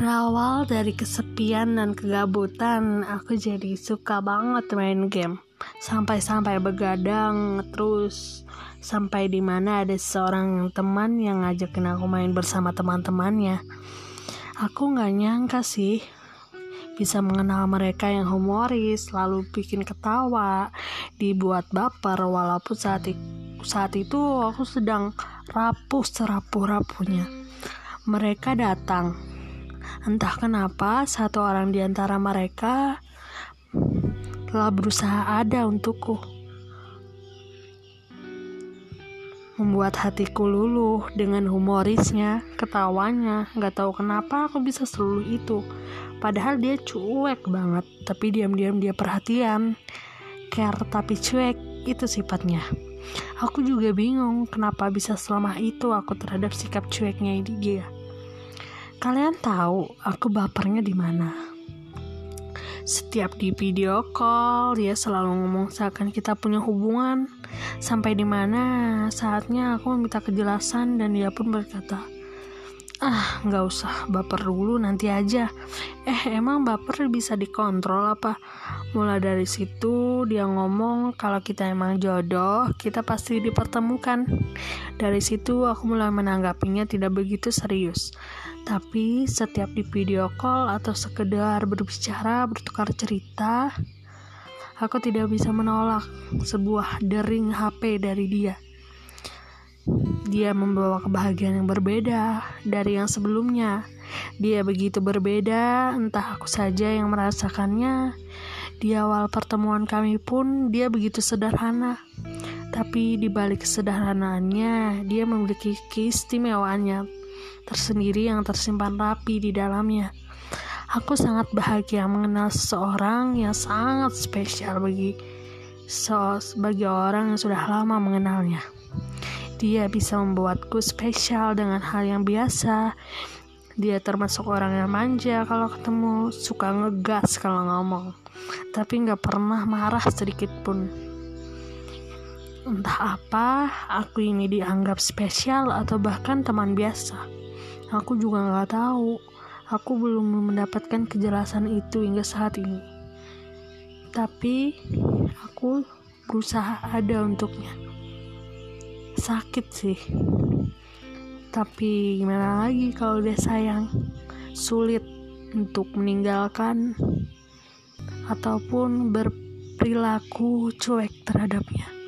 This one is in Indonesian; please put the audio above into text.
Berawal dari kesepian dan kegabutan, aku jadi suka banget main game. Sampai-sampai begadang terus sampai di mana ada seorang teman yang ngajakin aku main bersama teman-temannya. Aku nggak nyangka sih bisa mengenal mereka yang humoris, lalu bikin ketawa, dibuat baper walaupun saat saat itu aku sedang rapuh serapuh-rapuhnya. Mereka datang Entah kenapa, satu orang di antara mereka telah berusaha ada untukku. Membuat hatiku luluh dengan humorisnya, ketawanya. Gak tahu kenapa aku bisa seluluh itu. Padahal dia cuek banget, tapi diam-diam dia perhatian. Care tapi cuek, itu sifatnya. Aku juga bingung kenapa bisa selama itu aku terhadap sikap cueknya ini dia. Kalian tahu aku bapernya di mana? Setiap di video call dia selalu ngomong seakan kita punya hubungan. Sampai di mana saatnya aku meminta kejelasan dan dia pun berkata, ah nggak usah. Baper dulu nanti aja. Eh emang baper bisa dikontrol apa? Mulai dari situ dia ngomong kalau kita emang jodoh kita pasti dipertemukan. Dari situ aku mulai menanggapinya tidak begitu serius. Tapi setiap di video call atau sekedar berbicara bertukar cerita aku tidak bisa menolak sebuah dering HP dari dia dia membawa kebahagiaan yang berbeda dari yang sebelumnya. Dia begitu berbeda, entah aku saja yang merasakannya. Di awal pertemuan kami pun dia begitu sederhana. Tapi di balik kesederhanaannya, dia memiliki keistimewaannya tersendiri yang tersimpan rapi di dalamnya. Aku sangat bahagia mengenal seseorang yang sangat spesial bagi so, bagi orang yang sudah lama mengenalnya. Dia bisa membuatku spesial dengan hal yang biasa. Dia termasuk orang yang manja kalau ketemu, suka ngegas kalau ngomong, tapi nggak pernah marah sedikit pun. Entah apa, aku ini dianggap spesial atau bahkan teman biasa. Aku juga nggak tahu. Aku belum mendapatkan kejelasan itu hingga saat ini. Tapi aku berusaha ada untuknya sakit sih. Tapi gimana lagi kalau udah sayang? Sulit untuk meninggalkan ataupun berperilaku cuek terhadapnya